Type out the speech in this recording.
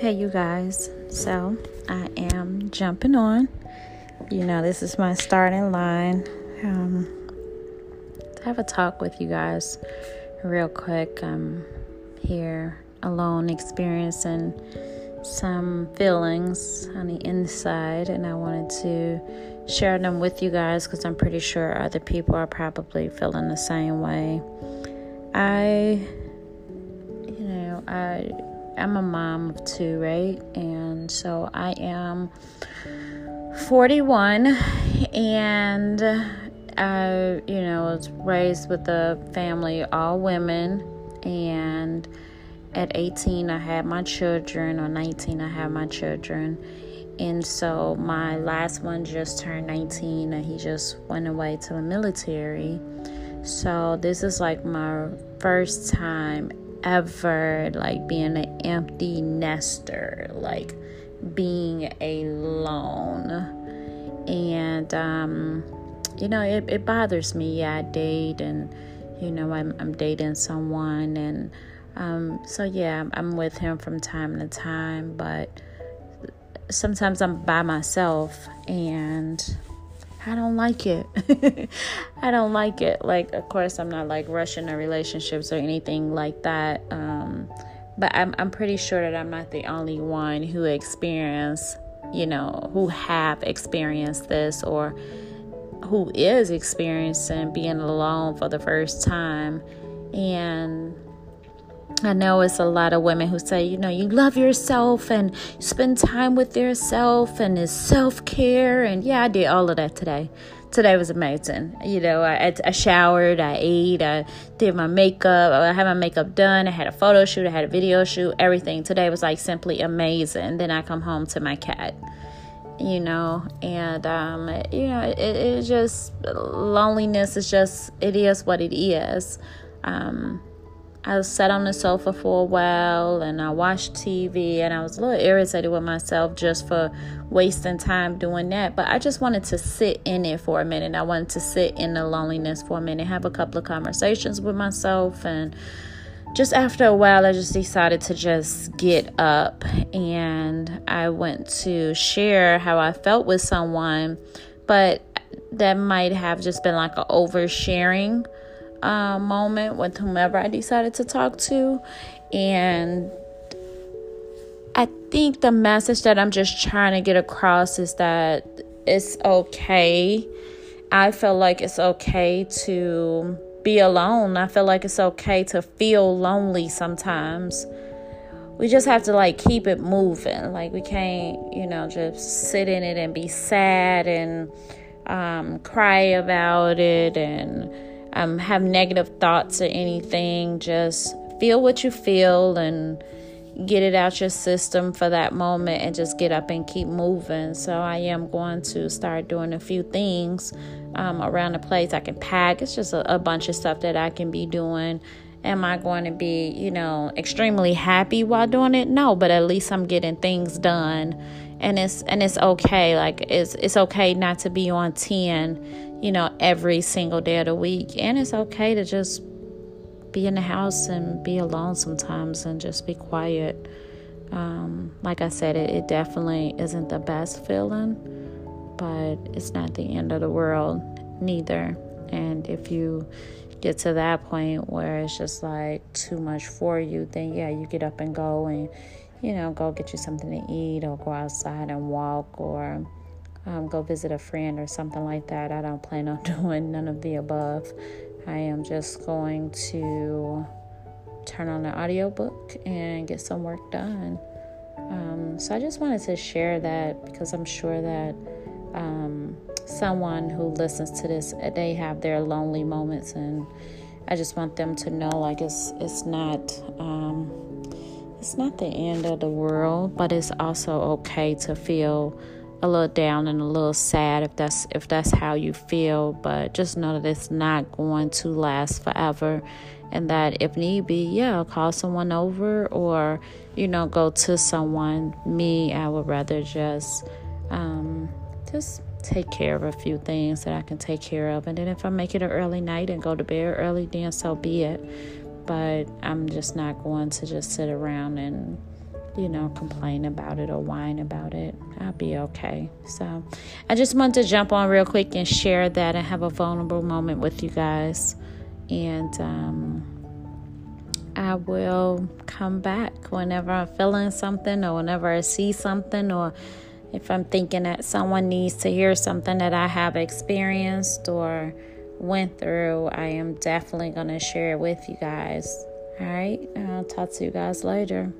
Hey, you guys. So, I am jumping on. You know, this is my starting line. Um, to have a talk with you guys real quick. I'm here alone experiencing some feelings on the inside, and I wanted to share them with you guys because I'm pretty sure other people are probably feeling the same way. I, you know, I I'm a mom of two, right? And so I am 41 and I, you know, was raised with a family, all women. And at 18, I had my children, or 19, I had my children. And so my last one just turned 19 and he just went away to the military. So this is like my first time ever like being an empty nester, like being alone. And, um, you know, it, it bothers me. Yeah, I date and, you know, I'm, I'm dating someone. And um, so, yeah, I'm with him from time to time. But sometimes I'm by myself and I don't like it. I don't like it. Like, of course, I'm not like rushing to relationships or anything like that. Um, but I'm, I'm pretty sure that I'm not the only one who experienced, you know, who have experienced this or who is experiencing being alone for the first time. And I know it's a lot of women who say, you know, you love yourself and spend time with yourself and it's self care. And yeah, I did all of that today. Today was amazing. You know, I, I showered, I ate, I did my makeup, I had my makeup done, I had a photo shoot, I had a video shoot, everything. Today was like simply amazing. Then I come home to my cat you know and um you know it, it just loneliness is just it is what it is um I sat on the sofa for a while and I watched TV and I was a little irritated with myself just for wasting time doing that. But I just wanted to sit in it for a minute. I wanted to sit in the loneliness for a minute, have a couple of conversations with myself. And just after a while, I just decided to just get up and I went to share how I felt with someone. But that might have just been like an oversharing uh, moment with whomever I decided to talk to. And I think the message that I'm just trying to get across is that it's okay. I feel like it's okay to be alone. I feel like it's okay to feel lonely sometimes. We just have to like keep it moving. Like we can't, you know, just sit in it and be sad and um, cry about it and um, have negative thoughts or anything. Just feel what you feel and get it out your system for that moment and just get up and keep moving. So I am going to start doing a few things um, around the place. I can pack. It's just a, a bunch of stuff that I can be doing. Am I going to be, you know, extremely happy while doing it? No, but at least I'm getting things done, and it's and it's okay. Like it's it's okay not to be on ten you know, every single day of the week. And it's okay to just be in the house and be alone sometimes and just be quiet. Um, like I said, it, it definitely isn't the best feeling, but it's not the end of the world neither. And if you get to that point where it's just like too much for you, then yeah, you get up and go and, you know, go get you something to eat or go outside and walk or um, go visit a friend or something like that. I don't plan on doing none of the above. I am just going to turn on the audiobook and get some work done. Um, so I just wanted to share that because I'm sure that um, someone who listens to this they have their lonely moments and I just want them to know like it's it's not um, it's not the end of the world, but it's also okay to feel a little down and a little sad if that's if that's how you feel but just know that it's not going to last forever. And that if need be yeah call someone over or you know go to someone. Me i would rather just um just take care of a few things that i can take care of. And then if i make it an early night and go to bed early then so be it. But i'm just not going to just sit around and you know, complain about it or whine about it. I'll be okay. So I just wanted to jump on real quick and share that and have a vulnerable moment with you guys. And um, I will come back whenever I'm feeling something or whenever I see something or if I'm thinking that someone needs to hear something that I have experienced or went through, I am definitely going to share it with you guys. All right, I'll talk to you guys later.